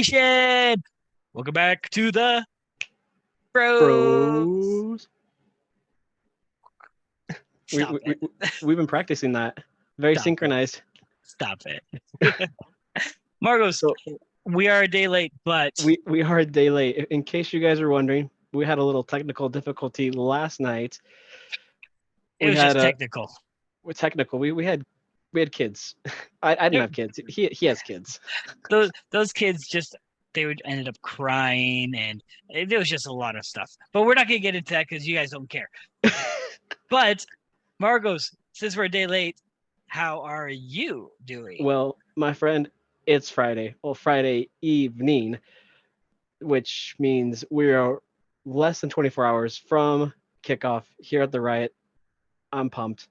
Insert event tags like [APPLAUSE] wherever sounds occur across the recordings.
Nation. Welcome back to the Bros. Bros. We, Stop we, it. been practicing that. Very Stop it. synchronized. Stop it. [LAUGHS] Margos, So we are a day late, but we, we are a day late. In- case you guys are wondering, we had a little technical difficulty last night. it we was just a- technical. We're technical. We, we had we had kids. [LAUGHS] I, I didn't have kids. He, he has kids. [LAUGHS] Those those kids just they would ended up crying and it, there was just a lot of stuff. But we're not gonna get into that because you guys don't care. [LAUGHS] but Margos, since we're a day late, how are you doing? Well, my friend, it's Friday. Well, Friday evening, which means we are less than 24 hours from kickoff here at the Rio. I'm pumped.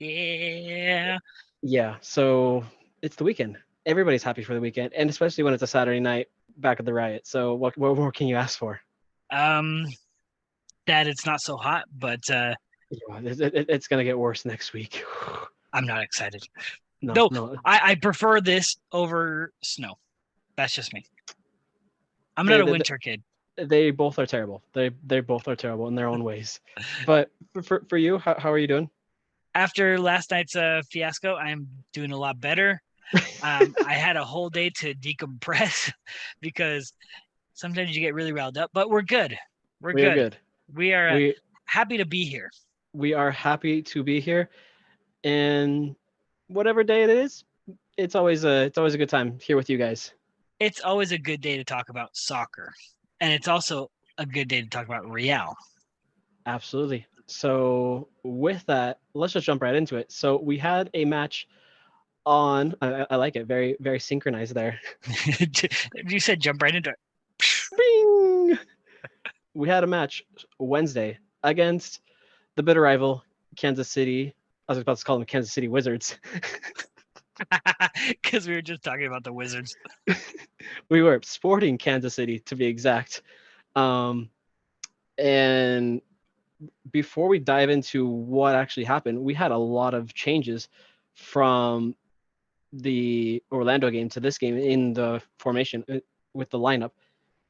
Yeah. Yeah, so it's the weekend. Everybody's happy for the weekend, and especially when it's a Saturday night back at the Rio. So what what more can you ask for? Um that it's not so hot, but uh Yeah, it- it- it's gonna get worse next week. [SIGHS] I'm not excited. no, No. no, I, I prefer this over snow. That's just me. I'm not a winter kid. they both are terrible. They they both are terrible in their own ways. [LAUGHS] But for for, for you, how, how are you doing? After last night's uh, fiasco, I'm doing a lot better. [LAUGHS] Um, I had a whole day to decompress [LAUGHS] because sometimes you get really riled up, but we're good. We're we good. good. We are uh, We happy to be here. we are happy to be here, and whatever day it is, it's always a it's always a good time here with you guys. It's always a good day to talk about soccer, and it's also a good day to talk about Real. Absolutely. So with that, let's just jump right into it. So we had a match on. I, I- like it. Very very synchronized there. [LAUGHS] [LAUGHS] you said jump right into it. Bing! We had a match Wednesday against the bitter rival Kansas City. I was about to call them Kansas City Wizards. [LAUGHS] because we were just talking about the Wizards. we were sporting Kansas City to be exact. Um, and before we dive into what actually happened, we had a lot of changes from the Orlando game to this game in the formation uh, with the lineup.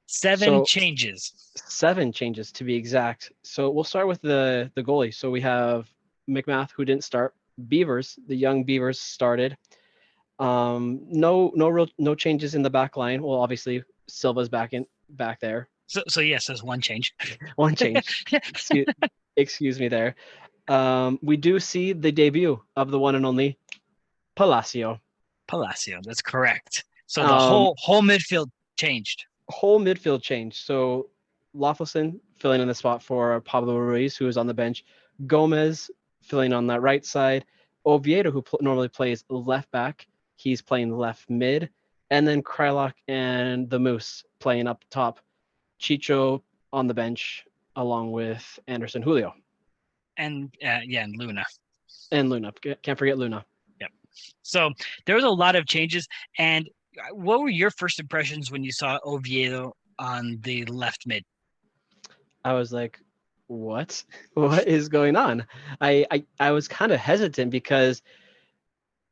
Seven So- changes. Seven changes to be exact. So we'll start with the the goalie. So we have MacMath who didn't start. Beavers, the young Beavers started. Um, no, no real, no changes in the back line. Well, obviously Silva's back in, back there. So, so yes, there's one change. [LAUGHS] One change. excuse, [LAUGHS] excuse me there. Um, we do see the debut of the one and only Palacio. Palacio, that's correct. So the Um, whole whole midfield changed. Whole midfield changed. So Löffelsend filling in the spot for Pablo Ruiz, who is on the bench. Gomez filling on that right side. Oviedo, who pl- normally plays left back, he's playing left mid. And then Kreilach and the Moose playing up top. Chicho on the bench, along with Anderson Julio And uh, yeah, and Luna. and Luna. Can't forget Luna. Yep. So there was a lot of changes. And uh, what were your first impressions when you saw Oviedo on the left mid? I was like, what? [LAUGHS] What is going on? I I, I was kind of hesitant because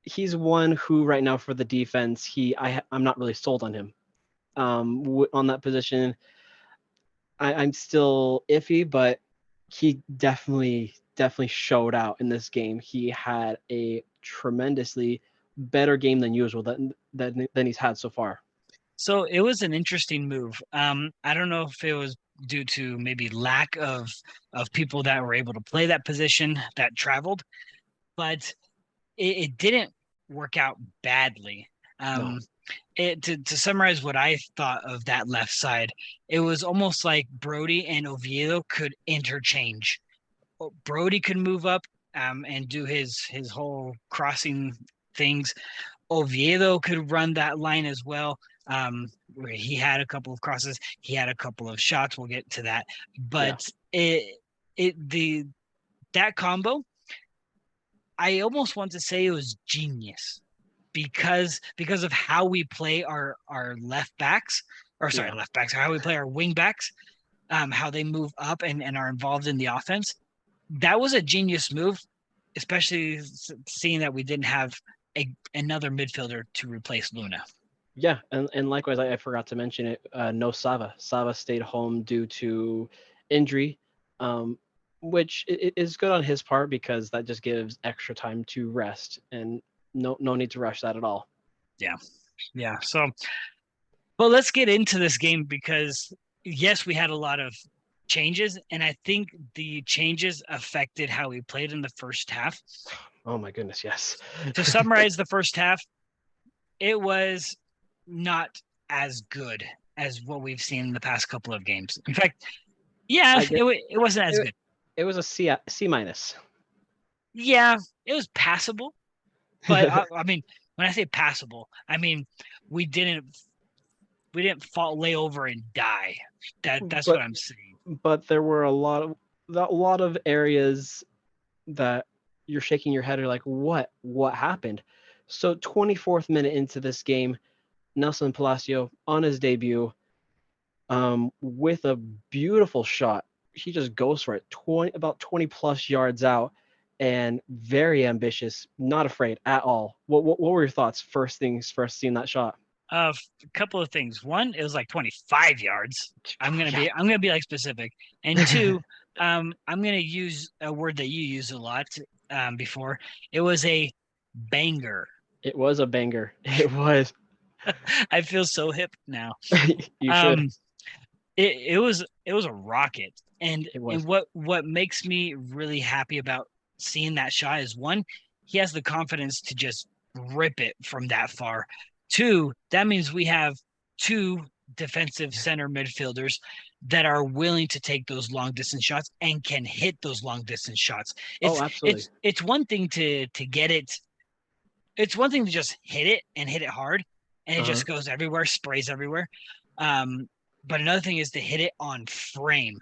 he's one who right now for the defense, he I I'm not really sold on him. Um w- on that position, I, I'm still iffy, but he definitely definitely showed out in this game. He had a tremendously better game than usual than than, than he's had so far. So it was an interesting move. Um, I don't know if it was due to maybe lack of of people that were able to play that position that traveled, but it, it didn't work out badly. Um, it, to, to summarize what I thought of that left side, it was almost like Brody and Oviedo could interchange. Brody could move up um, and do his his whole crossing things. Oviedo could run that line as well. Um, where he had a couple of crosses, he had a couple of shots. We'll get to that, but it it the that combo, I almost want to say it was genius because because of how we play our our left backs or sorry Yeah. left backs how we play our wing backs um how they move up and, and are involved in the offense that was a genius move especially seeing that we didn't have a, another midfielder to replace luna Yeah, and, and likewise, I, I forgot to mention it. Uh, no Sava. Sava stayed home due to injury, um, which is good on his part because that just gives extra time to rest, and no no need to rush that at all. Yeah. Yeah. So, well, let's get into this game because yes, we had a lot of changes, and I think the changes affected how we played in the first half. Oh my goodness, yes. To [LAUGHS] summarize the first half, it was not as good as what we've seen in the past couple of games. In fact, yeah, it, it wasn't as it- good. it was a C C minus. Yeah, it was passable, but I, I mean, when I say passable, I mean we didn't we didn't fall lay over and die. That that's But- what I'm saying. but there were a lot of a lot of areas that you're shaking your head or like what what happened so 24th minute into this game nelson palacio on his debut um, with a beautiful shot he just goes for it 20 about 20 plus yards out and very ambitious not afraid at all what, what, what were your thoughts first things first seeing that shot Uh, a couple of things. One, it was like 25 yards. I'm gonna be I'm gonna be like specific. And two, [LAUGHS] um, I'm gonna use a word that you use a lot um, before. It was a banger. it was a banger [LAUGHS] it was [LAUGHS] I feel so hip now. you should um it, it was it was a rocket and, and what what makes me really happy about seeing that shot is one he has the confidence to just rip it from that far. Two that means we have two defensive center midfielders that are willing to take those long distance shots and can hit those long distance shots. It's oh absolutely. it's it's one thing to to get it it's one thing to just hit it and hit it hard and it Uh-huh. just goes everywhere sprays everywhere. Um but another thing is to hit it on frame.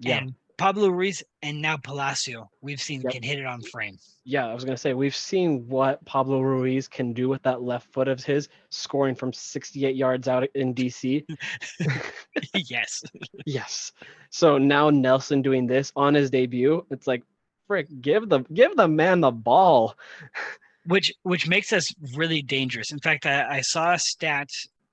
Yeah. And pablo ruiz and now palacio we've seen Yep. can hit it on frame Yeah, I was gonna say we've seen what Pablo Ruiz can do with that left foot of his, scoring from 68 yards out in DC. [LAUGHS] yes [LAUGHS] yes. So now Nelson doing this on his debut. It's like, frick, give the give the man the ball. [LAUGHS] which which makes us really dangerous in fact i, I saw a stat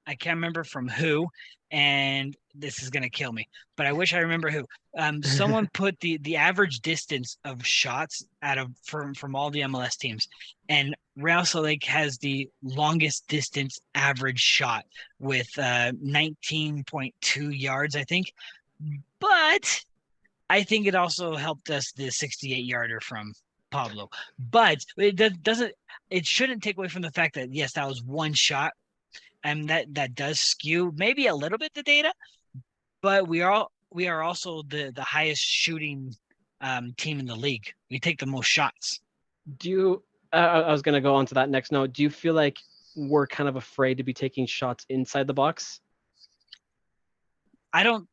i can't remember from who and this is going to kill me but i wish i remember who um [LAUGHS] someone put the the average distance of shots out of from from all the mls teams and real Salt lake has the longest distance average shot with uh 19.2 yards i think but i think it also helped us the 68 yarder from Pablo. But it doesn't it shouldn't take away from the fact that yes, that was one shot. And that that does skew maybe a little bit the data, but we are we are also the the highest shooting um, team in the league. We take the most shots. Do you? Uh, I was gonna go on to that next note. Do you feel like we're kind of afraid to be taking shots inside the box? I don't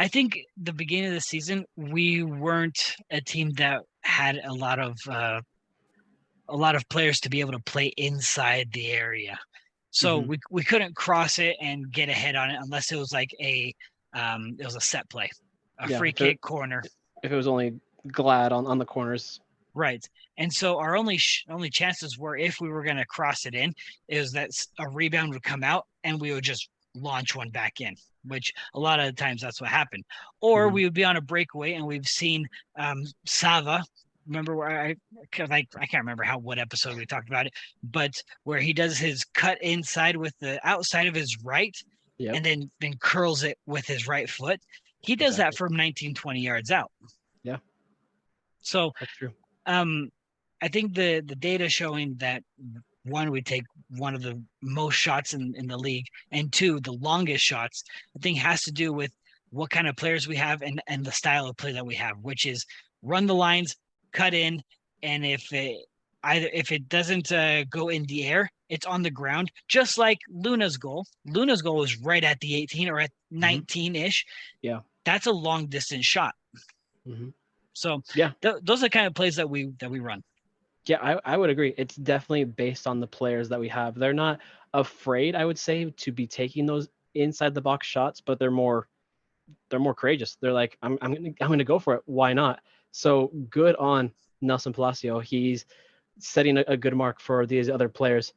I think the beginning of the season we weren't a team that had a lot of uh, a lot of players to be able to play inside the area. So Mhm. we we couldn't cross it and get ahead on it unless it was like a um it was a set play, a Yeah, free if it- kick corner. If it was only glad on on the corners. Right. And so our only sh- only chances were if we were going to cross it in is that a rebound would come out and we would just launch one back in, which a lot of the times that's what happened. Or Mhm. we would be on a breakaway and we've seen um, Sava. Remember where I, cause I I can't remember how what episode we talked about it, but where he does his cut inside with the outside of his right Yep. and then then curls it with his right foot. He does that from 19, 20 yards out. Yeah. So That's true. um, I think the the data showing that one we take one of the most shots in, in the league, and two the longest shots. I think has to do with what kind of players we have and and the style of play that we have, which is run the lines, cut in, and if it either if it doesn't uh, go in the air, it's on the ground, just like Luna's goal. Luna's goal was right at the 18 or at 19 ish. Yeah. that's a long distance shot. Mhm. So Yeah. th- those are the kind of plays that we that we run. Yeah, I, I would agree. It's definitely based on the players that we have. They're not afraid, I would say, to be taking those inside the box shots, but they're more they're more courageous. They're like, I'm I'm gonna I'm gonna go for it. Why not? So good on Nelson Palacio. He's setting a, a good mark for these other players.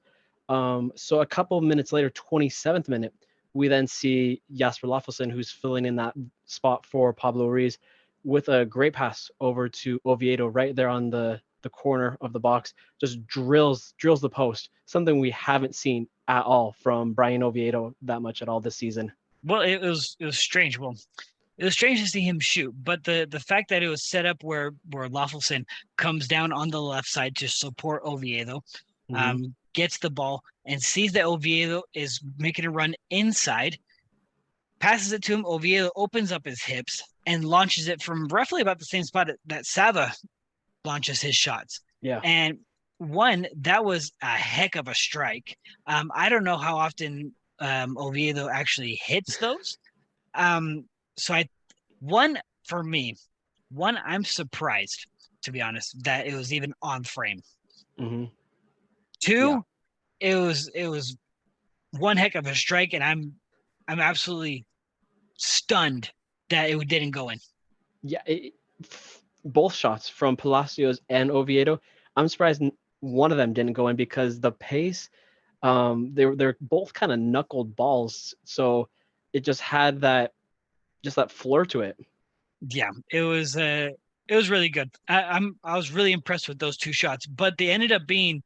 Um, so a couple minutes later, 27th minute, we then see Jasper Löffelsend, who's filling in that spot for Pablo Ruiz, with a great pass over to Oviedo right there on the the corner of the box, just drills drills the post. Something we haven't seen at all from Bryan Oviedo that much at all this season. Well, it was it was strange. Well, it was strange to see him shoot, but the the fact that it was set up where where Löffelsend comes down on the left side to support Oviedo, mm-hmm. um, gets the ball and sees that Oviedo is making a run inside, passes it to him. Oviedo opens up his hips and launches it from roughly about the same spot that Sava launches his shots. Yeah. And one, that was a heck of a strike. Um, I don't know how often um, Oviedo actually hits those. Um, so I, one for me, one I'm surprised to be honest that it was even on frame. Mm-hmm. Two, yeah. it was it was one heck of a strike, and I'm I'm absolutely stunned that it didn't go in. Yeah, it, both shots from Palacios and Oviedo. I'm surprised one of them didn't go in because the pace, um, they were they're both kind of knuckled balls, so it just had that just that floor to it. Yeah, it was uh it was really good. I, I'm I was really impressed with those two shots, but they ended up being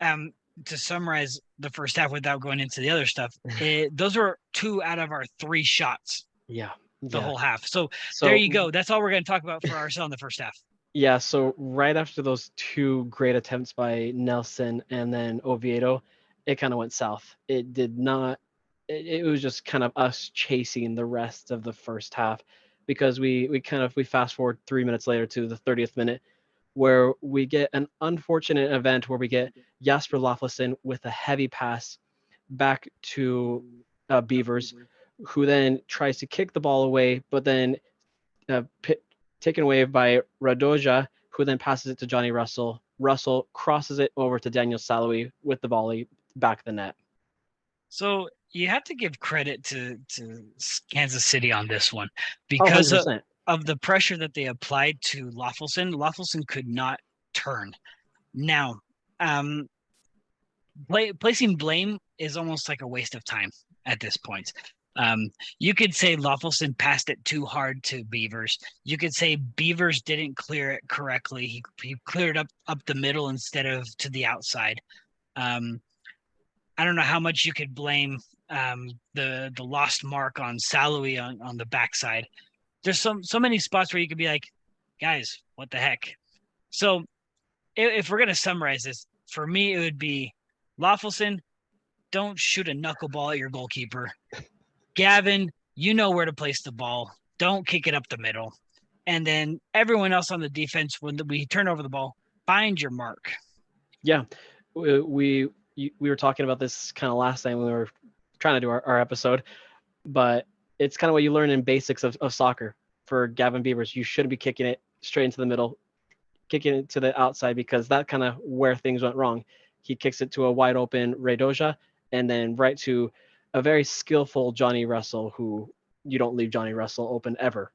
um to summarize the first half without going into the other stuff, it, [SIGHS] those were two out of our three shots. Yeah. The yeah. whole half. So, so there you go. That's all we're going to talk about for ourselves in the first half. Yeah. So right after those two great attempts by Nelson and then Oviedo, it kind of went south. It did not. It, it was just kind of us chasing the rest of the first half because we we kind of we fast forward three minutes later to the 30th minute where we get an unfortunate event where we get Jasper Löffelsend with a heavy pass back to uh, Beavers, who then tries to kick the ball away, but then uh, taken away by Radoja, who then passes it to Johnny Russell. Russell crosses it over to Daniel Salloi with the volley back the net. So you have to give credit to to Kansas City on this one because oh, of, of the pressure that they applied to Löffelsend, Löffelsend could not turn. Now, um, play, placing blame is almost like a waste of time at this point. Um, you could say Löffelsend passed it too hard to Beavers. You could say Beavers didn't clear it correctly. He, he cleared up up the middle instead of to the outside. Um, I don't know how much you could blame um, the the lost mark on Salloi on, on the backside there's some so many spots where you could be like, guys, what the heck? So if, if we're gonna summarize this, for me it would be Löffelsend, don't shoot a knuckleball at your goalkeeper. Gavin, you know where to place the ball. Don't kick it up the middle. And then everyone else on the defense, when we turn over the ball, find your mark. Yeah, we, we were talking about this kind of last time when we were trying to do our, our episode, but it's kind of what you learn in basics of, of soccer for Gavin Beavers. You shouldn't be kicking it straight into the middle, kicking it to the outside because that kind of where things went wrong. He kicks it to a wide open Radoja and then right to a very skillful Johnny Russell who you don't leave Johnny Russell open ever.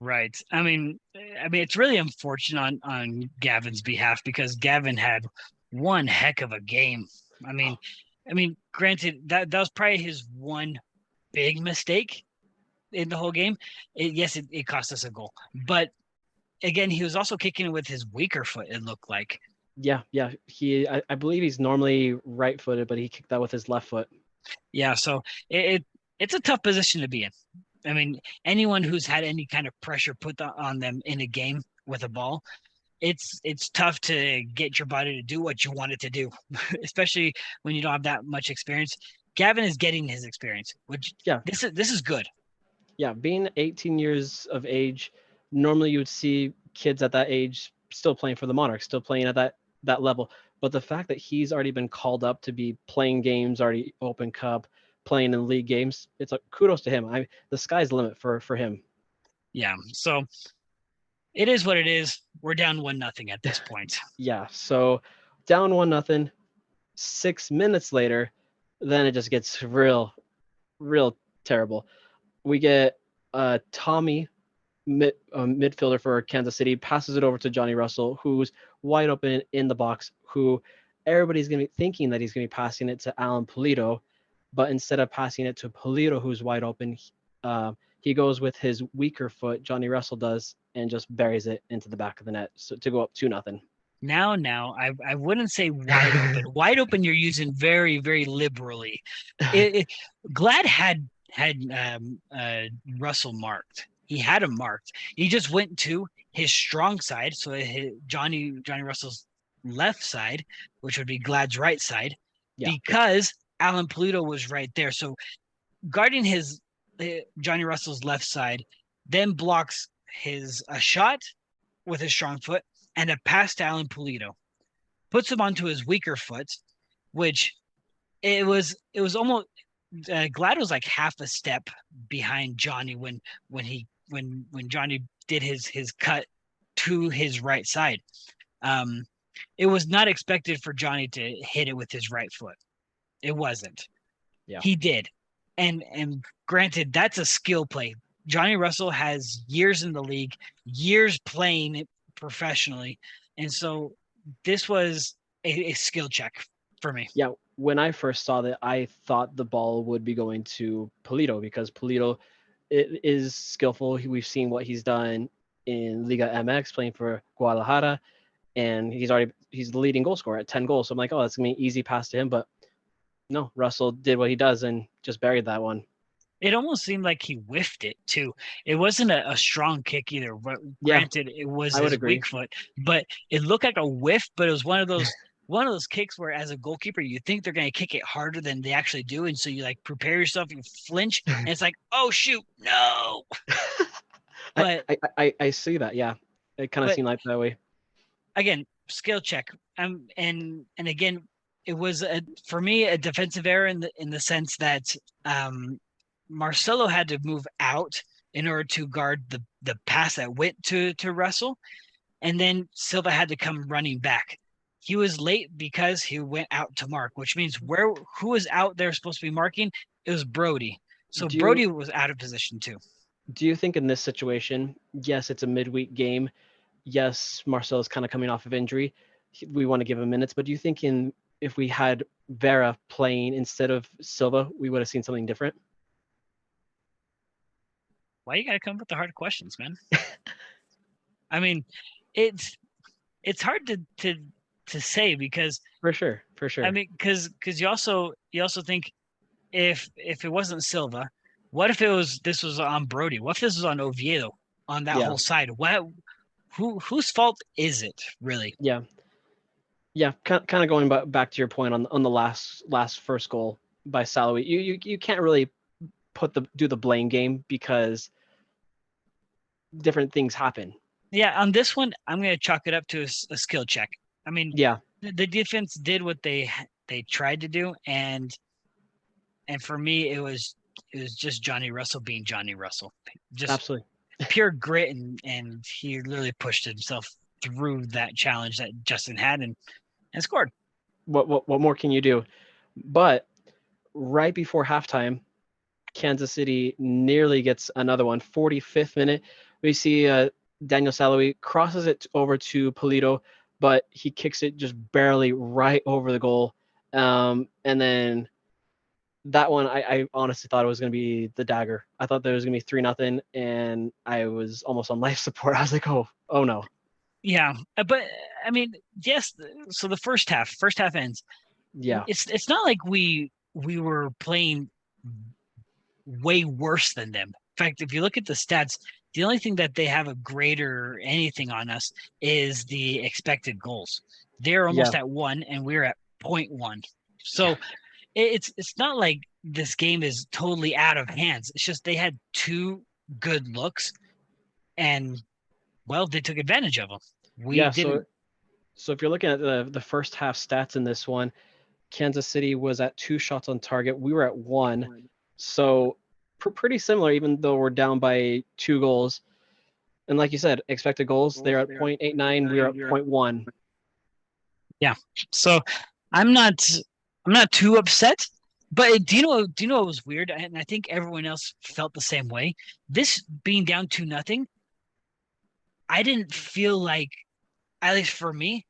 Right. I mean, I mean, it's really unfortunate on on Gavin's behalf because Gavin had one heck of a game. I mean, I mean, granted that that was probably his one big mistake in the whole game. It, yes, it, it cost us a goal, but again, he was also kicking with his weaker foot. It looked like. Yeah, yeah. He, I, I believe he's normally right-footed, but he kicked that with his left foot. Yeah, so it, it it's a tough position to be in. I mean, anyone who's had any kind of pressure put on them in a game with a ball, it's it's tough to get your body to do what you want it to do, [LAUGHS] especially when you don't have that much experience. Gavin is getting his experience, which yeah, this is this is good. Yeah, being 18 years of age, normally you would see kids at that age still playing for the Monarchs, still playing at that that level. But the fact that he's already been called up to be playing games, already Open Cup, playing in league games, it's a kudos to him. I the sky's the limit for for him. Yeah. So it is what it is. We're down one nothing at this point. [LAUGHS] yeah. So down one nothing. Six minutes later, then it just gets real, real terrible. We get uh, Thommy, mid, uh, midfielder for Kansas City, passes it over to Johnny Russell, who's wide open in the box, who everybody's to be thinking that he's to be passing it to Alan Pulido, but instead of passing it to Pulido, who's wide open, uh, he goes with his weaker foot. Johnny Russell does and just buries it into the back of the net so, to go up two nothing. Now, now, I, I wouldn't say wide open. [LAUGHS] wide open, you're using very, very liberally. It, it, Glad had had um, uh, Russell marked. He had him marked. He just went to his strong side, so his, Johnny Johnny Russell's left side, which would be Glad's right side, yeah. because Alan Pulido was right there. So guarding his uh, Johnny Russell's left side, then blocks his a shot with his strong foot and a pass to Alan Pulido, puts him onto his weaker foot, which it was it was almost uh, Glad was like half a step behind Johnny when when he when when Johnny did his his cut to his right side. Um, it was not expected for Johnny to hit it with his right foot. It wasn't. Yeah. He did. And and granted, that's a skill play. Johnny Russell has years in the league, years playing professionally. And so this was a, a skill check for me. Yeah. When I first saw that, I thought the ball would be going to Pulido because Pulido is skillful. We've seen what he's done in Liga MX playing for Guadalajara, and he's already he's the leading goal scorer at 10 goals. So I'm like, oh, that's gonna be an easy pass to him. But no, Russell did what he does and just buried that one it almost seemed like he whiffed it too. It wasn't a, a strong kick either. Yeah, Granted, it was his weak foot, but it looked like a whiff. But it was one of those [LAUGHS] one of those kicks where, as a goalkeeper, you think they're going to kick it harder than they actually do, and so you like prepare yourself, you flinch, [LAUGHS] and it's like, oh shoot, no. [LAUGHS] but I, I, I see that. Yeah, it kind of seemed like that way. Again, skill check. Um, and and again, it was a, for me a defensive error in the in the sense that um Marcelo had to move out in order to guard the the pass that went to to Russell, and then Silva had to come running back. He was late because he went out to mark, which means where who was out there supposed to be marking? It was Brody. So do Brody you, was out of position too. Do you think in this situation, yes, it's a midweek game. Yes, Marcelo is kind of coming off of injury. We want to give him minutes, but do you think in if we had Vera playing instead of Silva, we would have seen something different? Why you gotta come up with the hard questions, man? [LAUGHS] I mean, it's it's hard to to to say because for sure, for sure. I mean, because because you also you also think if if it wasn't Silva, what if it was this was on Brody? What if this was on Oviedo on that yeah. whole side? What who whose fault is it really? Yeah, yeah. Kind of going back to your point on on the last last first goal by Salloi. You you you can't really put the do the blame game because different things happen. Yeah, on this one, I'm going to chalk it up to a, a, skill check. I mean, yeah, the, the defense did what they they tried to do, and and for me, it was it was just Johnny Russell being Johnny Russell, just absolutely [LAUGHS] pure grit, and and he literally pushed himself through that challenge that Justen had and and scored. What what what more can you do? But right before halftime, Kansas City nearly gets another one. 45th minute, we see uh, Daniel Salloi crosses it over to Pulido, but he kicks it just barely right over the goal. Um, and then that one, I, I honestly thought it was going to be the dagger. I thought there was going to be three nothing, and I was almost on [LAUGHS] life support. I was like, oh, oh no. Yeah, uh, but I mean, yes. So the first half, first half ends. Yeah, it's it's not like we we were playing way worse than them. In fact, if you look at the stats, the only thing that they have a greater anything on us is the expected goals. They're almost yeah. at one, and we're at one. So it's it's not like this game is totally out of hands. It's just they had two good looks, and well, they took advantage of them. We yeah, didn't. So, so if you're looking at the the first half stats in this one, Kansas City was at two shots on target. We were at one. So pr- pretty similar, even though we're down by two goals. And like you said, expected goals, they're at 0.89, we're at 0.1. Yeah. So I'm not I'm not too upset. But do you know do you know what was weird? And I think everyone else felt the same way. This being down to nothing, I didn't feel like, at least for me,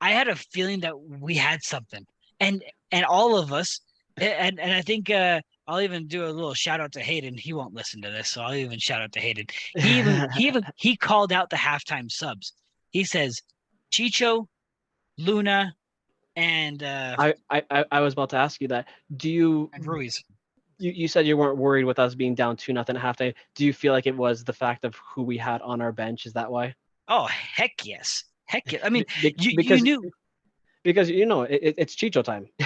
I had a feeling that we had something, and and all of us, and and I think uh, I'll even do a little shout out to Hayden. He won't listen to this, so I'll even shout out to Hayden. He even [LAUGHS] he even he called out the halftime subs. He says Chicho, Luna, and uh I, I I was about to ask you that. Do you and Ruiz. you, you said you weren't worried with us being down two nothing at halftime. Do you feel like it was the fact of who we had on our bench? Is that why? Oh heck yes, heck yes. I mean, Be- you, because you knew because you know it, it- it's Chicho time. [LAUGHS]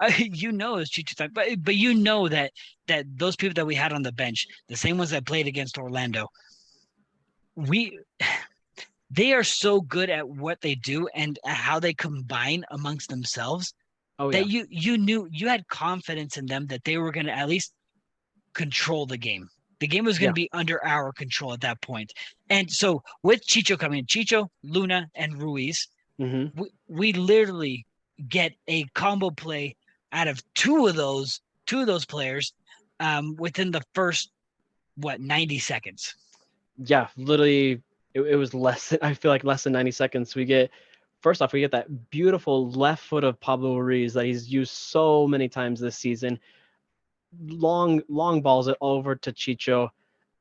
uh, [LAUGHS] you know it's Chicho time, but but you know that that those people that we had on the bench, the same ones that played against Orlando, we [SIGHS] they are so good at what they do and how they combine amongst themselves Oh yeah. that you you knew you had confidence in them that they were going to at least control the game. The game was going to be under our control at that point. And so with Chicho coming in, Chicho, Luna, and Ruiz, hmm we, we literally get a combo play out of two of those two of those players um, within the first what 90 seconds. Yeah, literally, it, it was less than [LAUGHS] I feel like less than ninety seconds. We get first off, we get that beautiful left foot of Pablo Ruiz that he's used so many times this season. Long long balls it over to Chicho,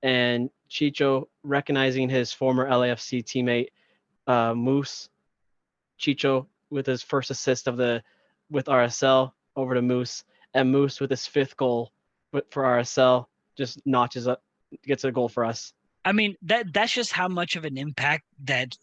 and Chicho recognizing his former LAFC teammate uh, Moose. Chicho with his first assist of the with RSL over to Moose, and Moose with his fifth goal for RSL just notches up gets a goal for us. I mean that that's just how much of an impact that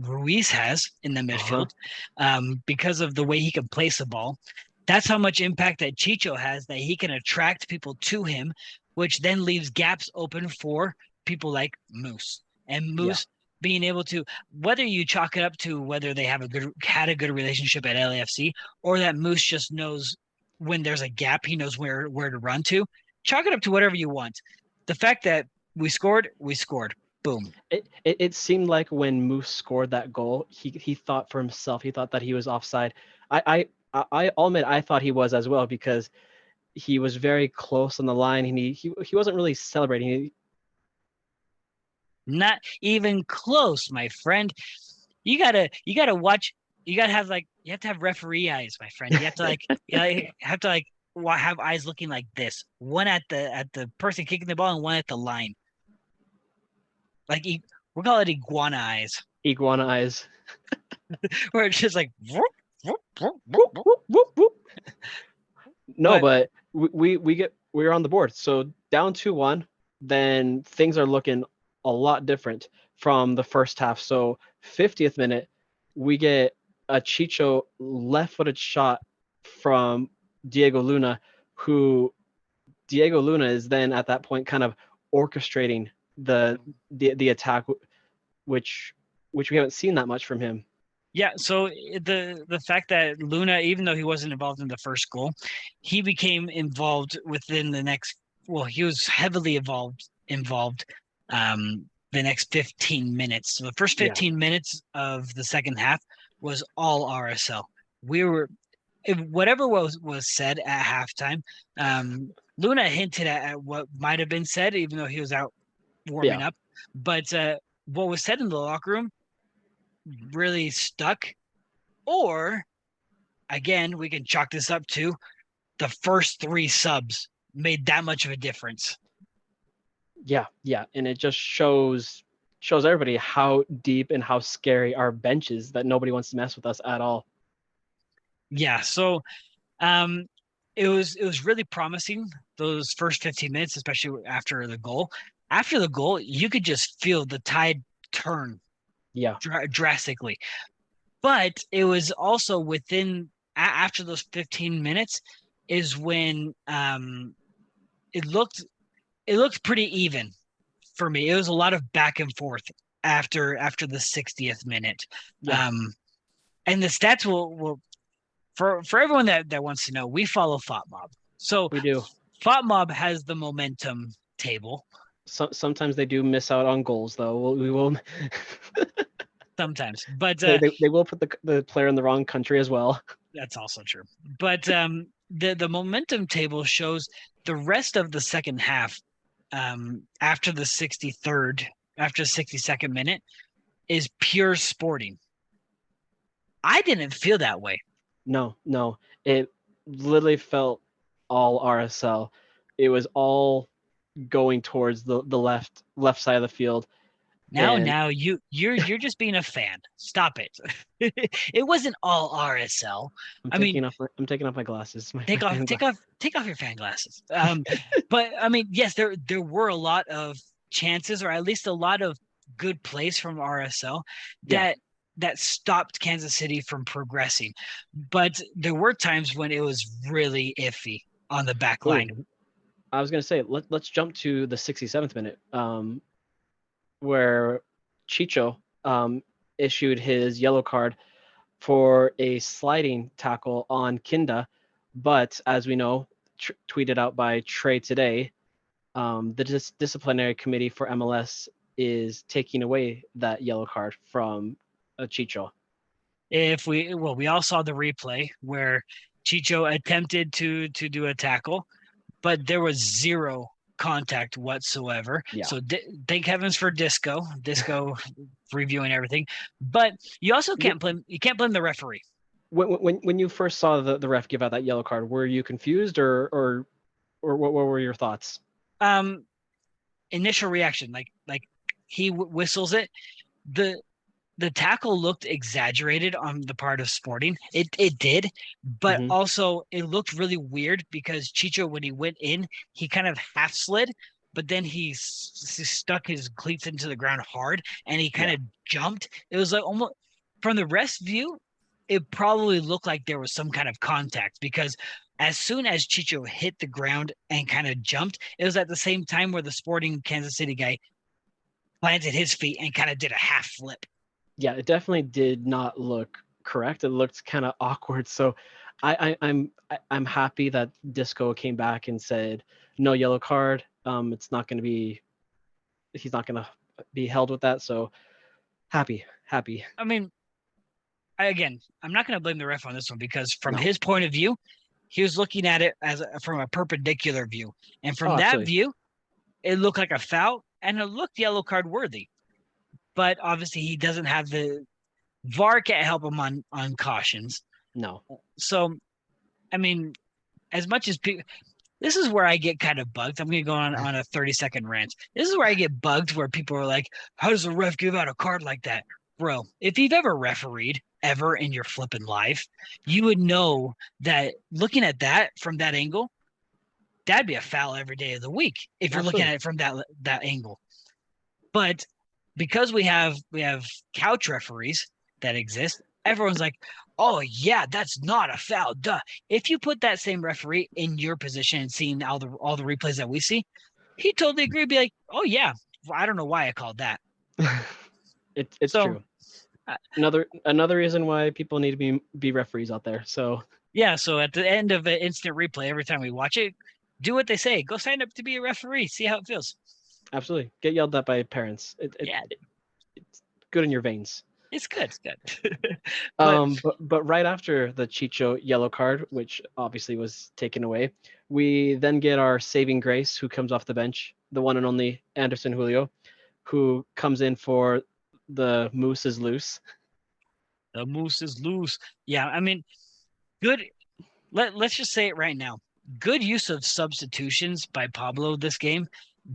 Ruiz has in the midfield um, because of the way he can place the ball. That's how much impact that Chicho has that he can attract people to him, which then leaves gaps open for people like Moose and Moose being able to whether you chalk it up to whether they have a good had a good relationship at LAFC or that Moose just knows when there's a gap he knows where where to run to. Chalk it up to whatever you want. The fact that we scored, we scored. Boom. It, it it seemed like when Moose scored that goal, he he thought for himself. He thought that he was offside. I I I, I'll admit I thought he was as well because he was very close on the line and he he, he wasn't really celebrating. He, Not even close, my friend. You gotta you gotta watch. You gotta have like you have to have referee eyes, my friend. You have to like [LAUGHS] you know, you have to like have eyes looking like this. One at the at the person kicking the ball and one at the line. Like we call it iguana eyes, [LAUGHS] iguana eyes. where it's just like. whoop, whoop, whoop, Whoop, whoop. whoop, whoop, whoop. No, But- but we, we we get we're on the board. So down two one, then things are looking a lot different from the first half. So 50th minute, we get a Chicho left-footed shot from Diego Luna, who Diego Luna is then at that point kind of orchestrating the the, the attack, which which we haven't seen that much from him. Yeah, so eh, the the fact that Luna, even though he wasn't involved in the first goal, he became involved within the next. Well, he was heavily involved involved um, the next 15 minutes. So the first Yeah. 15 minutes of the second half was all RSL. We were if whatever was was said at halftime. Um, Luna hinted at, at what might have been said, even though he was out warming up. But uh, what was said in the locker room really stuck. Or again, we can chalk this up to the first three subs made that much of a difference. Yeah, yeah, and it just shows shows everybody how deep and how scary our bench is that nobody wants to mess with us at all. Yeah, so um it was it was really promising those first 15 minutes, especially after the goal. After the goal, you could just feel the tide turn Yeah, dra- drastically. But it was also within a- after those 15 minutes is when um it looked it looked pretty even for me. It was a lot of back and forth after after the 60th minute. Yeah. Um and the stats will will for for everyone that that wants to know, we follow FOTMob. So we do. FOTMob has the momentum table So, sometimes they do miss out on goals, though. We'll, we will. [LAUGHS] sometimes, but they, uh, they, they will put the the player in the wrong country as well. [LAUGHS] That's also true. But um, the the momentum table shows the rest of the second half um, after the 63rd, after the 62nd minute, is pure sporting. I didn't feel that way. No, no. It literally felt all RSL. It was all going towards the, the left left side of the field. Now, And- now you you're you're just being a fan. Stop it. [LAUGHS] it wasn't all RSL. I'm I mean- taking off my, I'm taking off my glasses. My Take off take off take off your fan glasses. Um, [LAUGHS] but I mean, yes, there there were a lot of chances, or at least a lot of good plays from RSL Yeah. that that stopped Kansas City from progressing. But there were times when it was really iffy on the back line. Ooh, I was gonna say let let's jump to the 67th minute, um, where Chicho um, issued his yellow card for a sliding tackle on Kinda, but as we know, tr- tweeted out by Trey today, um, the dis- disciplinary committee for MLS is taking away that yellow card from uh, Chicho. if we well we all saw the replay where Chicho attempted to to do a tackle but there was zero contact whatsoever Yeah. so di- thank heavens for disco disco [LAUGHS] reviewing everything but you also can't blame you can't blame the referee When when when you first saw the, the ref give out that yellow card, were you confused or or or what, what were your thoughts? um initial reaction like like he w- whistles it the the tackle looked exaggerated on the part of sporting it it did but Mhm. also it looked really weird because chicho when he went in he kind of half slid but then he s- stuck his cleats into the ground hard and he kind of jumped it was like almost from the rest view it probably looked like there was some kind of contact because as soon as Chicho hit the ground and kind of jumped, it was at the same time where the sporting Kansas City guy planted his feet and kind of did a half flip. Yeah, it definitely did not look correct. It looked kind of awkward. So I, I I'm I, I'm happy that Disco came back and said no yellow card. Um, it's not going to be. He's not going to be held with that. So happy, happy. I mean, I, again, I'm not going to blame the ref on this one because from No. his point of view, he was looking at it as a, from a perpendicular view, and from Oh, that absolutely. view, it looked like a foul and it looked yellow card worthy. But obviously, he doesn't have the VAR can't help him on on cautions. No. so i mean as much as people this is where i get kind of bugged. I'm gonna go on, on a 30 second rant. This is where i get bugged where people are like how does a ref give out a card like that? Bro if you've ever refereed ever in your flipping life you would know that looking at that from that angle that'd be a foul every day of the week if you're looking at it from that that angle. But because we have we have couch referees that exist everyone's like oh yeah that's not a foul duh if you put that same referee in your position and seeing all the all the replays that we see he totally agree be like oh yeah i don't know why i called that [LAUGHS] it, it's So, true. uh, Another another reason why people need to be be referees out there. So yeah so at the end of an instant replay every time we watch it do what they say go sign up to be a referee see how it feels absolutely get yelled at by parents. It, it, Yeah. it- it's good in your veins. it's good it's good [LAUGHS] But- Um, but, but right after the Chicho yellow card, which obviously was taken away, we then get our saving grace who comes off the bench, the one and only Anderson Julio, who comes in for the Moose is loose. the moose is loose. Yeah, I mean, good. Let Let's just say it right now. Good use of substitutions by Pablo this game.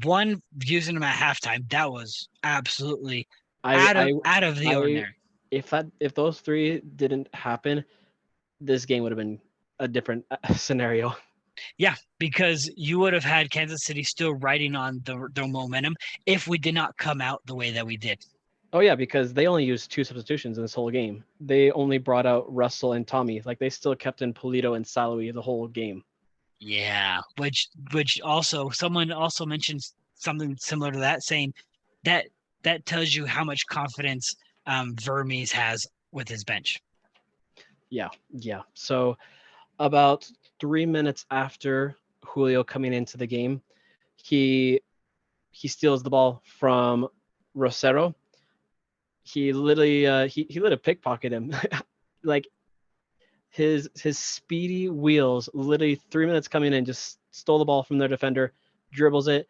One using him at halftime. That was absolutely I, out of I out of the I- ordinary. if that if those three didn't happen, this game would have been a different uh, [LAUGHS] scenario. Yeah, because you would have had Kansas City still riding on the the momentum if we did not come out the way that we did. Oh yeah, because they only used two substitutions in this whole game. They only brought out Russell and Thommy. Like they still kept in Pulido and Salloi the whole game. Yeah, which which also someone also mentions something similar to that, saying that that tells you how much confidence um, Vermes has with his bench. Yeah, yeah. So about three minutes after Julio coming into the game, he he steals the ball from Rosero. He literally uh, he he literally pickpocket him, [LAUGHS] like his his speedy wheels. Literally three minutes coming in, just stole the ball from their defender, dribbles it.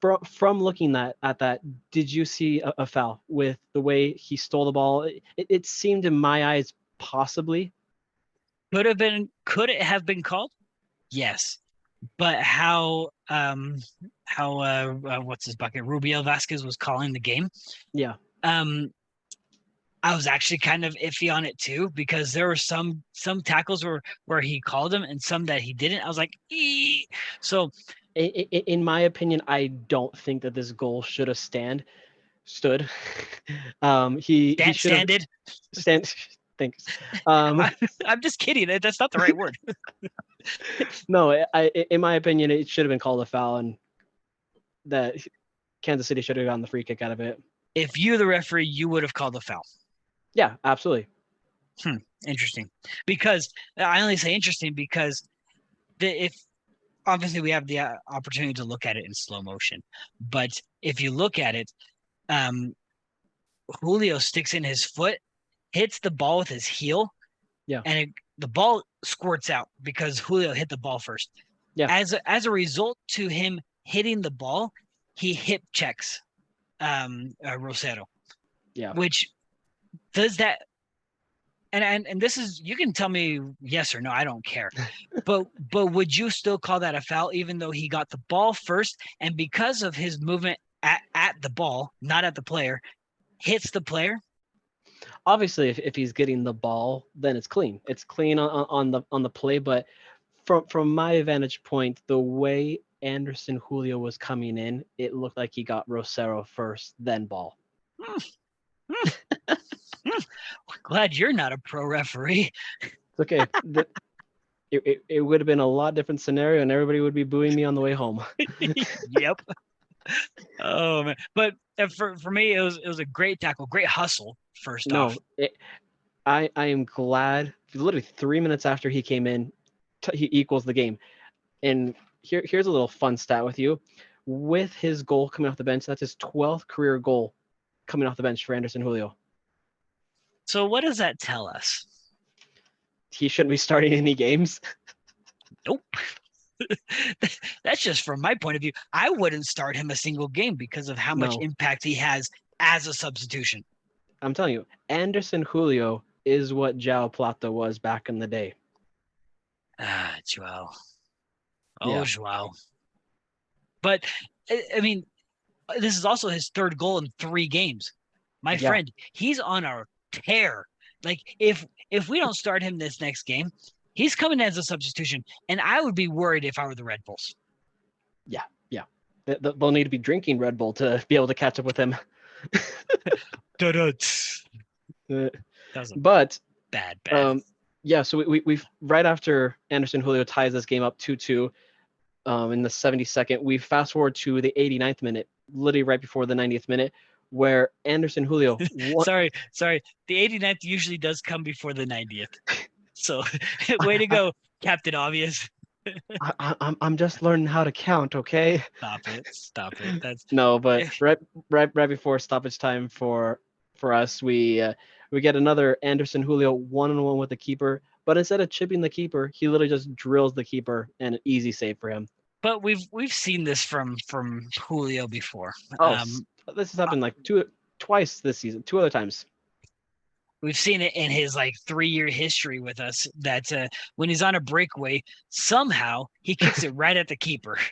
From from looking that at that, did you see a, a foul with the way he stole the ball? It, it seemed in my eyes possibly. Could have been could it have been called? Yes. But how um how uh, uh what's his bucket? Rubio Vasquez was calling the game. Yeah. Um I was actually kind of iffy on it too because there were some some tackles where where he called them and some that he didn't. I was like, ee. so I- I- in my opinion, I don't think that this goal should have stand stood. [LAUGHS] Um, he he should have standed. stand. [LAUGHS] Thanks. Um, [LAUGHS] I'm just kidding. That's not the right word. no, I, I, in my opinion, it should have been called a foul, and that Kansas City should have gotten the free kick out of it. if you the referee, you would have called the foul. Yeah, absolutely. Interesting. Because I only say interesting because the if obviously we have the uh, opportunity to look at it in slow motion, but if you look at it, um, Julio sticks in his foot, hits the ball with his heel, Yeah. and it, the ball squirts out because Julio hit the ball first. Yeah. As a, as a result to him hitting the ball, he hip checks um uh, Rosero. Yeah. Which does that and, and and this is you can tell me yes or no, I don't care. [LAUGHS] but but would you still call that a foul even though he got the ball first and because of his movement at, at the ball, not at the player, hits the player? Obviously, if, if he's getting the ball, then it's clean. It's clean on, on- on the on the play. But from from my vantage point, the way Anderson Julio was coming in, it looked like he got Rosero first, then ball. Hmm. Hmm. Glad you're not a pro referee. It's okay. [LAUGHS] the, it, it, it would have been a lot different scenario, and everybody would be booing me on the way home. [LAUGHS] yep. Oh man. But uh, for for me it was it was a great tackle, great hustle first no, off. it, I I am glad. Literally three minutes after he came in, t- he equals the game. And here here's a little fun stat with you. With his goal coming off the bench, that's his 12th career goal coming off the bench for Anderson Julio. So what does that tell us? He shouldn't be starting any games. Nope. [LAUGHS] That's just from my point of view. I wouldn't start him a single game because of how much No. impact he has as a substitution. I'm telling you, Anderson Julio is what Jao Plata was back in the day. Ah, Joao. Oh, Yeah. Joao. But I, mean, this is also his third goal in three games. My Yeah. friend, he's on a tear. Like if if we don't start him this next game, he's coming as a substitution, and I would be worried if I were the Red Bulls. Yeah, they- They'll need to be drinking Red Bull to be able to catch up with him. [LAUGHS] Uh, But bad, bad. Um, yeah, so we, we we've right after Anderson Julio ties this game up 2-2 um, in the 72nd, we fast forward to the 89th minute, literally right before the 90th minute, where Anderson Julio [LAUGHS] won, sorry, sorry. The 89th usually does come before the 90th. So [LAUGHS] way to go, Captain Obvious. [LAUGHS] I, I, I'm I'm just learning how to count, okay? Stop it. Stop it. That's No, but right right right before stoppage time for for us, we uh, we get another Anderson Julio one on one with the keeper, but instead of chipping the keeper, he literally just drills the keeper and an easy save for him. but we've we've seen this from from Julio before. Oh, Um, this has happened like two twice this season, two other times. we've seen it in his like three year history with us that uh, when he's on a breakaway, somehow he kicks it right at the keeper. [LAUGHS]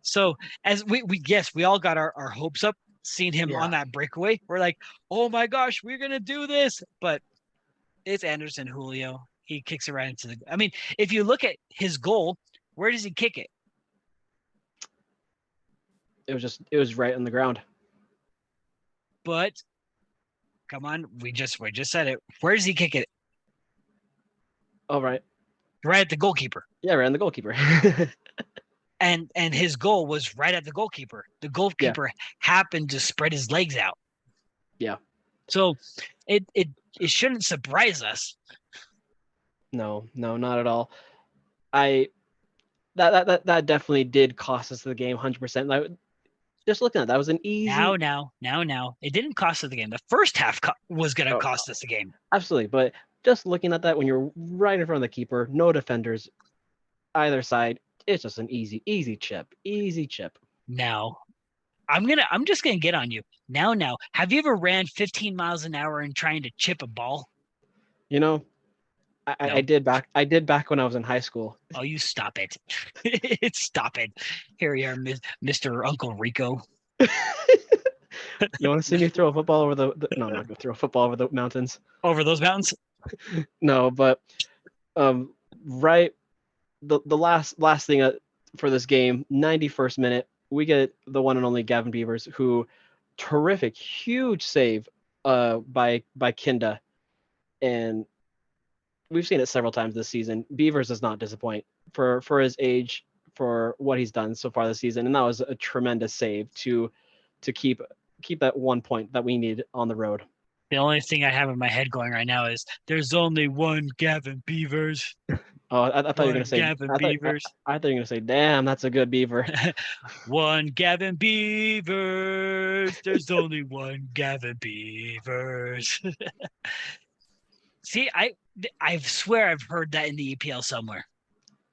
So as we, we yes, we all got our, our hopes up seeing him Yeah. on that breakaway. We're like, oh my gosh, we're gonna do this. But it's Anderson Julio. He kicks it right into the I mean, if you look at his goal, where does he kick it? It was just it was right on the ground. But come on, we just we just said it. Where does he kick it? All right. Right at the goalkeeper. Yeah, right at the goalkeeper. [LAUGHS] and and his goal was right at the goalkeeper. The goalkeeper happened to spread his legs out. Yeah. So it it it shouldn't surprise us. no, no, not at all. I that that that, that definitely did cost us the game 100%. Like, just looking at that, that was an easy Now, now, now, now. It didn't cost us the game. The first half co- was going to Oh, cost us the game. absolutely, but just looking at that when you're right in front of the keeper, no defenders either side, it's just an easy easy chip. Easy chip. Now, I'm gonna. I'm just gonna get on you. Now, now. Have you ever ran 15 miles an hour and trying to chip a ball? You know, I, I- I did back. I did back when I was in high school. Oh, you stop it. [LAUGHS] stop it. Here we are, Mr. Uncle Rico. [LAUGHS] You want to see me [LAUGHS] throw a football over the, the? No, I'm not gonna throw a football over the mountains. Over those mountains? No, but um, right, the the last last thing uh, for this game, 91st minute, we get the one and only Gavin Beavers, who terrific, huge save uh by by Kinda, and we've seen it several times this season. Beavers does not disappoint for for his age, for what he's done so far this season, and that was a tremendous save to to keep keep that one point that we need on the road. The only thing I have in my head going right now is there's only one Gavin Beavers. [LAUGHS] Oh, I, I thought you were gonna say. Gavin I thought, I, Beavers. I thought you were gonna say, "Damn, that's a good beaver." [LAUGHS] one Gavin Beavers. There's only one Gavin Beavers. [LAUGHS] See, I I swear I've heard that in the EPL somewhere.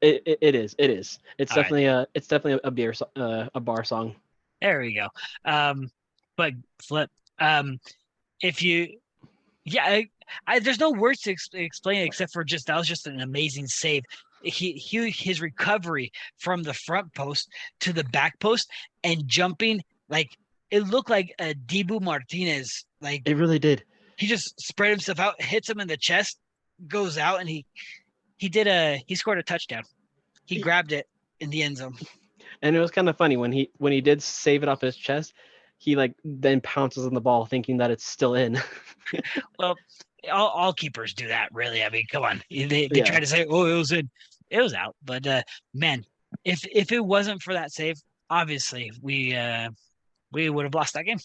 It, it, it is. It is. It's All right. definitely a. It's definitely a beer. Uh, a bar song. There we go. Um, but flip. Um, if you, yeah, I, I there's no words to ex- explain it except for just that was just an amazing save. He, he his recovery from the front post to the back post and jumping like it looked like a Dibu Martinez. Like It really did. he just spread himself out, hits him in the chest, goes out, and he he did a he scored a touchdown. He grabbed it in the end zone. And it was kind of funny when he when he did save it off his chest. He like then pounces on the ball, thinking that it's still in. [LAUGHS] Well, all, all keepers do that, really. I mean, come on. They, they try to say, "Oh, it was in, it was out," but uh, man, if if it wasn't for that save, obviously we uh, we would have lost that game.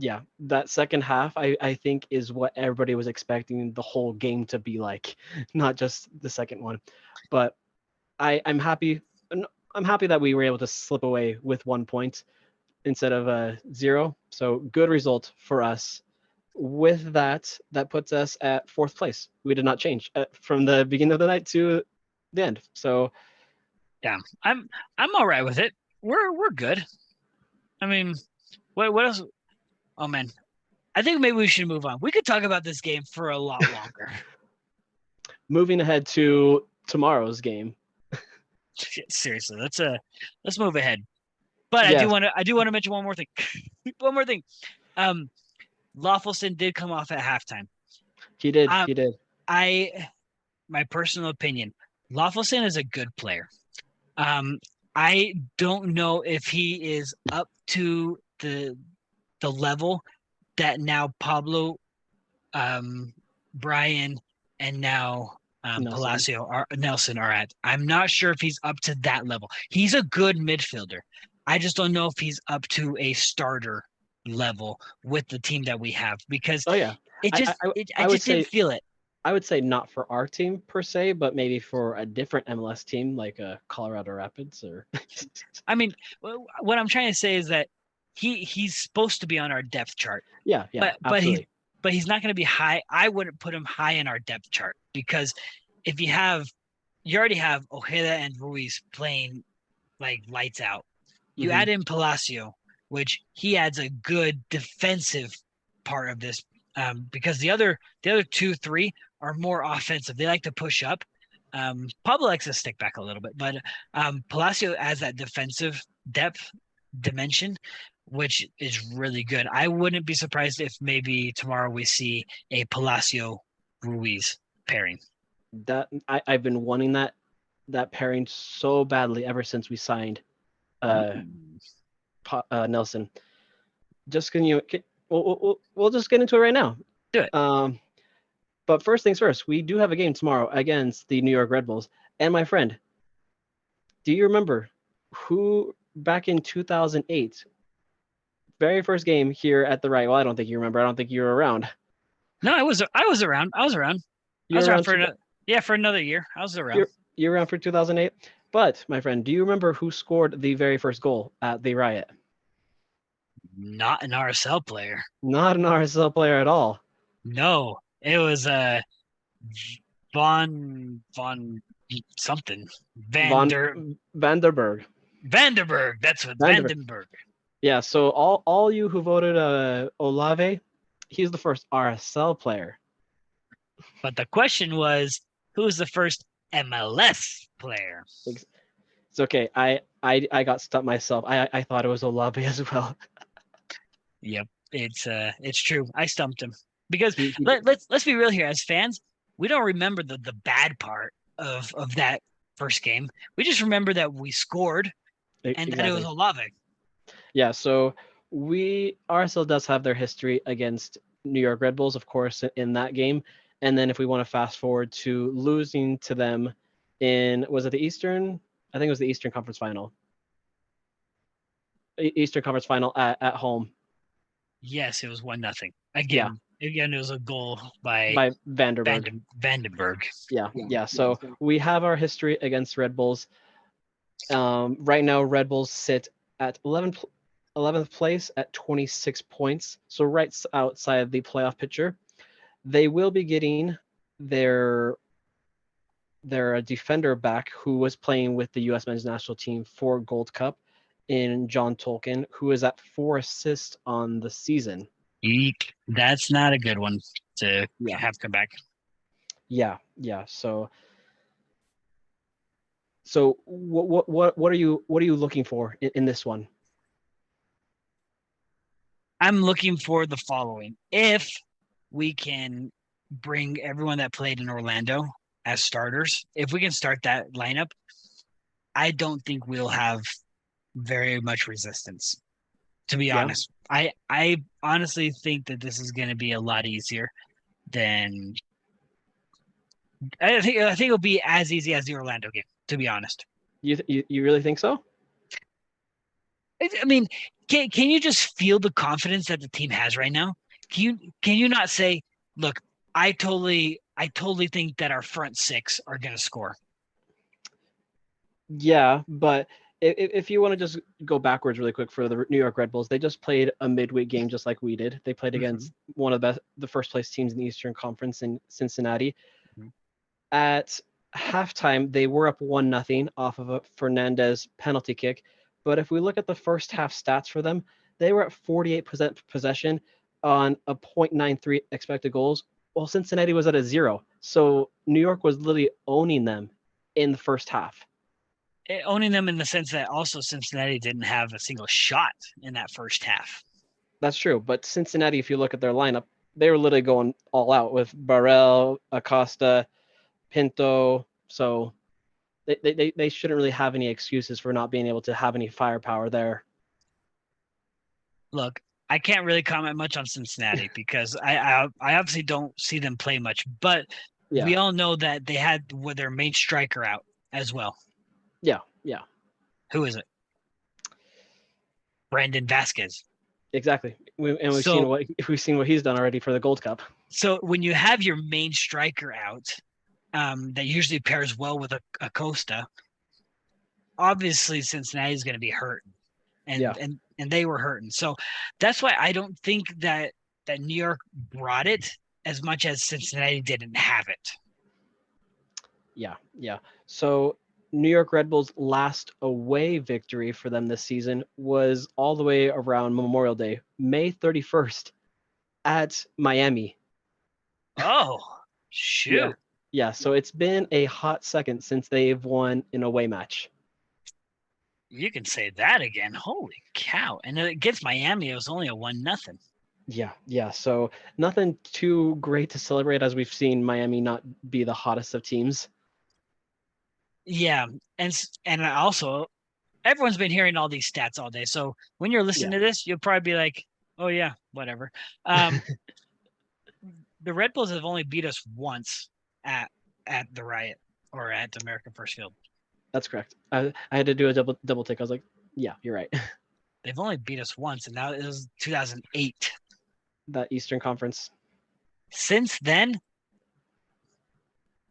Yeah, that second half, I I think is what everybody was expecting the whole game to be like, [LAUGHS] not just the second one. But I I'm happy. I'm happy that we were able to slip away with one point instead of a zero. So good result for us. With that, that puts us at fourth place. We did not change uh, from the beginning of the night to the end. So yeah, I'm I'm all right with it. We're we're good. I mean, what what else? Oh man, I think maybe we should move on. We could talk about this game for a lot [LAUGHS] longer. moving ahead to tomorrow's game. Seriously, let's uh let's move ahead. But I do want to I do want to mention one more thing. [LAUGHS] one more thing. Um, Löffelsend did come off at halftime. He did. Um, he did. I, my personal opinion, Löffelsend is a good player. Um, I don't know if he is up to the the level that now Pablo, um, Brian, and now um, Nelson. Palacio are Nelson are at. I'm not sure if he's up to that level. He's a good midfielder. I just don't know if he's up to a starter level with the team that we have because Oh yeah. it just I- it, I I, just didn't feel it. I would say not for our team per se, but maybe for a different MLS team like uh, Colorado Rapids or [LAUGHS] I mean, what I'm trying to say is that he he's supposed to be on our depth chart, yeah, yeah, but but he's absolutely. but he's not going to be high. I wouldn't put him high in our depth chart because if you have, you already have Ojeda and Ruiz playing like lights out. You Mhm. add in Palacio, which he adds a good defensive part of this um, because the other the other two three are more offensive. They like to push up. Um, Pablo likes to stick back a little bit, but um, Palacio adds that defensive depth dimension, which is really good. I wouldn't be surprised if maybe tomorrow we see a Palacio Ruiz pairing. that I, I've been wanting that that pairing so badly ever since we signed uh, Pa- uh Nelson. Just can you can, we'll, we'll- we'll we'll just get into it right now. Do it. Um, but first things first, we do have a game tomorrow against the New York Red Bulls. And my friend, do you remember who back in 2008, very first game here at the right? Well, I don't think you remember. I don't think you were around. No, I was I was around. I was around. You I was were around for ano- yeah for another year. I was around. You're- you were around for 2008. But my friend, do you remember who scored the very first goal at the Rio? Not an RSL player. Not an RSL player at all. No, it was uh Von Von something Vander Vanderberg. Vanderberg. That's what Vanderberg. Vandenberg. Yeah, so all all you who voted uh Olave, he's the first RSL player But the question was, who's the first MLS player? It's okay. I I I got stumped myself. I I thought it was Olave [LAUGHS] as well. Yep, it's uh, it's true. I stumped him because let, let's let's be real here. As fans, we don't remember the the bad part of of that first game. We just remember that we scored and that it was exactly. Olave. Yeah, so we RSL does have their history against New York Red Bulls, of course, in that game. And then if we want to fast forward to losing to them in was it the Eastern? I think it was the Eastern Conference Final. Eastern Conference Final at, at home Yes, it was one nothing again. Again, it was a goal by, by Vanderberg. Vanden, Vandenberg. yeah, yeah. So we have our history against Red Bulls. Um, right now, Red Bulls sit at 11, pl- 11th place at 26 points, so right outside the playoff picture. They will be getting their their uh, defender back, who was playing with the U.S. men's national team for Gold Cup, in John Tolkin, who is at four assists on the season. Eek. That's not a good one to Yeah. have come back. Yeah, yeah. So, so what what what what are you what are you looking for in, in this one? I'm looking for the following. If we can bring everyone that played in Orlando as starters, if we can start that lineup, I don't think we'll have very much resistance. To be Yeah. honest, I I honestly think that this is going to be a lot easier than I think I think it'll be as easy as the Orlando game. To be honest, You th- you, you really think so? I mean, can can you just feel the confidence that the team has right now? Can you can you not say, look, I totally I totally think that our front six are gonna score. Yeah, but if, if you want to just go backwards really quick for the New York Red Bulls, they just played a midweek game just like we did. They played Mhm. against one of the best, the first place teams in the Eastern Conference in Cincinnati. Mhm. At halftime, they were up one nothing off of a Fernandez penalty kick. But if we look at the first half stats for them, they were at 48% possession on a 0.93 expected goals, while Cincinnati was at a zero. So New York was literally owning them in the first half. Eh, Owning them in the sense that also Cincinnati didn't have a single shot in that first half. That's true. But Cincinnati, if you look at their lineup, they were literally going all out with Barreal, Acosta, Pinto. So they, they, they, shouldn't really have any excuses for not being able to have any firepower there. Look, I can't really comment much on Cincinnati [LAUGHS] because I I, I obviously don't see them play much, but Yeah. we all know that they had with their main striker out as well. Yeah. Yeah. Who is it? Brandon Vazquez. Exactly. We, and we've So- seen what we've seen what he's done already for the Gold Cup. So when you have your main striker out, um, that usually pairs well with a Acosta, obviously Cincinnati's going to be hurting, and Yeah. and and they were hurting. So that's why I don't think that that New York brought it as much as Cincinnati didn't have it. Yeah. Yeah. So New York Red Bulls' last away victory for them this season was all the way around Memorial Day, May 31st at Miami. Oh shoot! Yeah, so it's been a hot second since they've won an away match. You can say that again. Holy cow! And against Miami, it was only a one nothing. Yeah, yeah. So nothing too great to celebrate as we've seen Miami not be the hottest of teams. Yeah, and and also everyone's been hearing all these stats all day. So when you're listening to this, you'll probably be like, "Oh yeah, whatever." Um, [LAUGHS] the Red Bulls have only beat us once at at the Rio or at America First Field. That's correct. I, I had to do a double double take. I was like, yeah, you're right. [LAUGHS] They've only beat us once, and that was 2008. that Eastern Conference. Since then,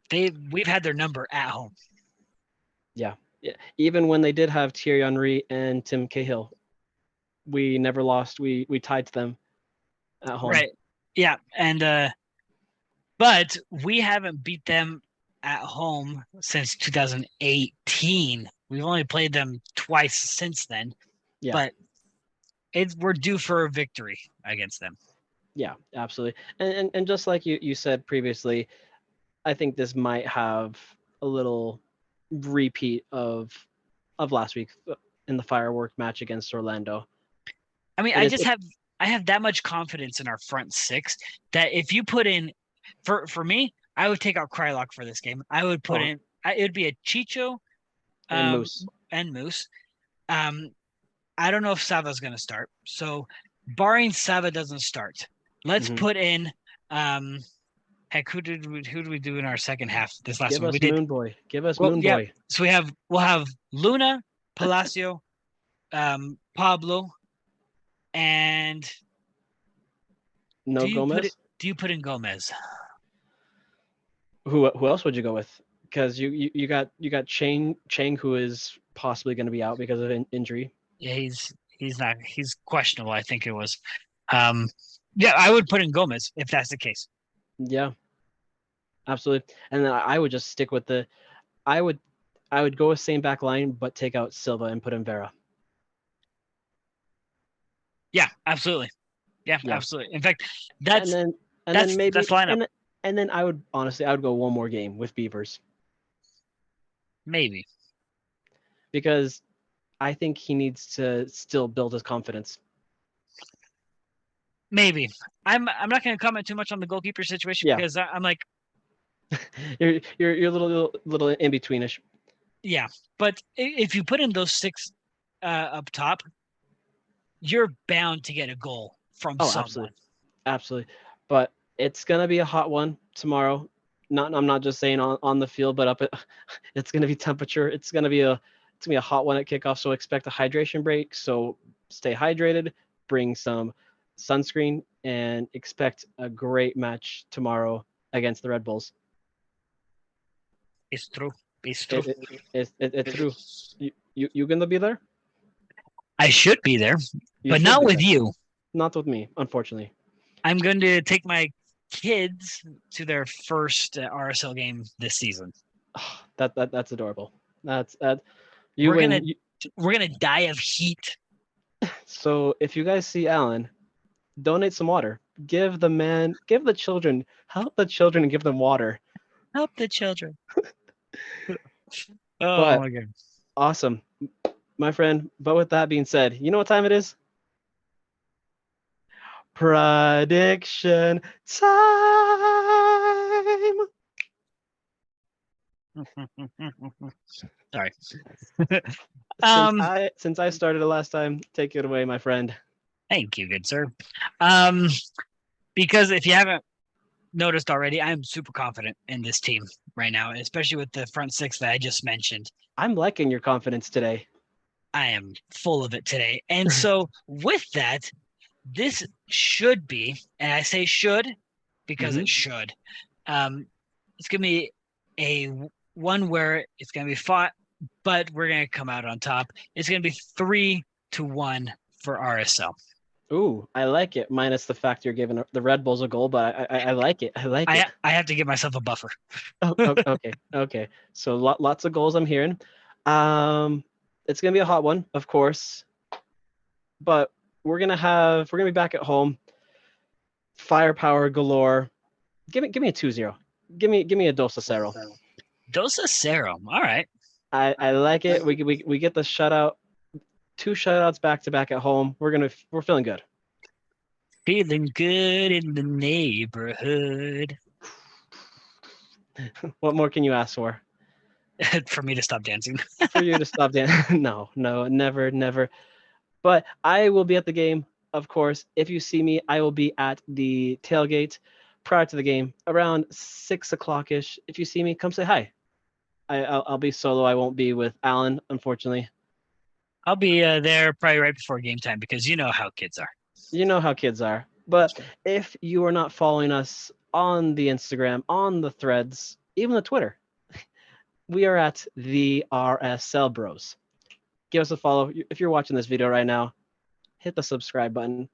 they we've had their number at home. Yeah, even when they did have Thierry Henry and Tim Cahill, we never lost. We we tied to them at home. Right. Yeah, and uh but we haven't beat them at home since 2018. We've only played them twice since then. Yeah. But it's we're due for a victory against them. Yeah, absolutely. And, and and just like you you said previously, I think this might have a little repeat of of last week uh, in the firework match against Orlando. I mean, It I just have I have that much confidence in our front six that if you put in for for me, I would take out Kreilach for this game. I would put Oh. in I, it would be a Chicho And um, Moose. and Moose. Um, I don't know if Sava's going to start. So, barring Sava doesn't start, let's Mhm. put in. Um, heck, who did we, who did we do in our second half this last Give one? us We did. Moon Boy. Give us Well, Moon yeah. Boy. So we have we'll have Luna, Palacio, [LAUGHS] um, Pablo, and No do you put Gomez. it- do you put in Gomez? Who who else would you go with? Because you, you you got you got Chang Chang who is possibly going to be out because of in, injury. Yeah, he's he's not he's questionable. I think it was. Um, yeah, I would put in Gomez if that's the case. Yeah, absolutely. And then I would just stick with the, I would, I would go with same back line, but take out Silva and put in Vera. Yeah, absolutely. Yeah, Yeah. absolutely. In fact, that's then and that's- then maybe that's lineup. And, then- and then I would honestly I would go one more game with Beavers maybe. because I think he needs to still build his confidence. Maybe. I'm I'm not going to comment too much on the goalkeeper situation Yeah. because I, I'm like, [LAUGHS] You're you're you're a little little, little in betweenish. yeah. But if you put in those six uh, up top, you're bound to get a goal from Oh, someone. absolutely. Absolutely. But it's gonna be a hot one tomorrow. Not I'm not just saying on, on the field, but up at [LAUGHS] it's gonna be temperature. It's gonna be a it's gonna be a hot one at kickoff. So expect a hydration break. So stay hydrated, bring some sunscreen, and expect a great match tomorrow against the Red Bulls. It's true. It's true. It, it, it, it, it's true. You, you you gonna be there? I should be there, You but not with there. you. Not with me, unfortunately. I'm going to take my kids to their first uh, RSL game this season. Oh, [SIGHS] that that that's adorable. That's that. You We're win. gonna- you- We're going to die of heat. [SIGHS] So if you guys see Alan, donate some water. Give the man, give the children, help the children and give them water. Help the children. [LAUGHS] oh But- my god. Awesome, my friend. But with that being said, you know what time it is? Prediction time. [LAUGHS] Sorry. [LAUGHS] Since Um, I since I started it last time, take it away, my friend. Thank you, good sir. Um, because if you haven't noticed already, I'm super confident in this team right now, especially with the front six that I just mentioned. I'm liking your confidence today. I am full of it today. And so, [LAUGHS] with that, this should be, and I say should because Mhm. it should, um, it's going to be a one where it's going to be fought, but we're going to come out on top. It's going to be three to one for RSL. Ooh, I like it. Minus the fact you're giving the Red Bulls a goal, but I I, I like it. I like it. I, I have to give myself a buffer. [LAUGHS] Oh, okay, okay. So lot, lots of goals I'm hearing. Um, it's gonna be a hot one, of course. But we're gonna have we're gonna be back at home. Firepower galore. Give me give me a 2-0. Give me give me a dos a cero. Dosa Cero. All right. I I like it. We we we get the shutout. Two shutouts back to back at home. We're gonna we're feeling good. Feeling good in the neighborhood. [LAUGHS] What more can you ask for? [LAUGHS] for me to stop dancing. for you to stop dancing. [LAUGHS] no, no, never, never. But I will be at the game, of course. If you see me, I will be at the tailgate prior to the game around six o'clock ish. If you see me, come say hi. I, I'll, I'll be solo. I won't be with Alan, unfortunately. I'll be uh, there probably right before game time because you know how kids are. You know how kids are. But if you are not following us on the Instagram, on the threads, even the Twitter, [LAUGHS] we are at the RSL Bros. Give us a follow. If you're watching this video right now, hit the subscribe button.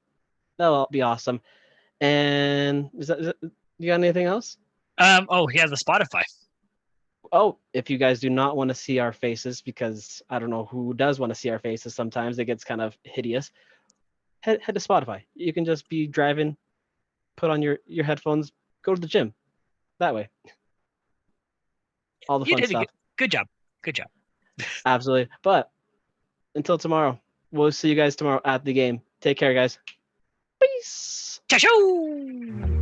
That'll be awesome. And is that, is that you got anything else? Um. Oh, he has a Spotify. Oh, if you guys do not want to see our faces, because I don't know who does want to see our faces sometimes, it gets kind of hideous. Head, head to Spotify. You can just be driving, put on your your headphones, go to the gym. That way. All the You fun did stuff. good, good job. Good job. [LAUGHS] Absolutely. But until tomorrow, we'll see you guys tomorrow at the game. Take care, guys. Peace. Ciao.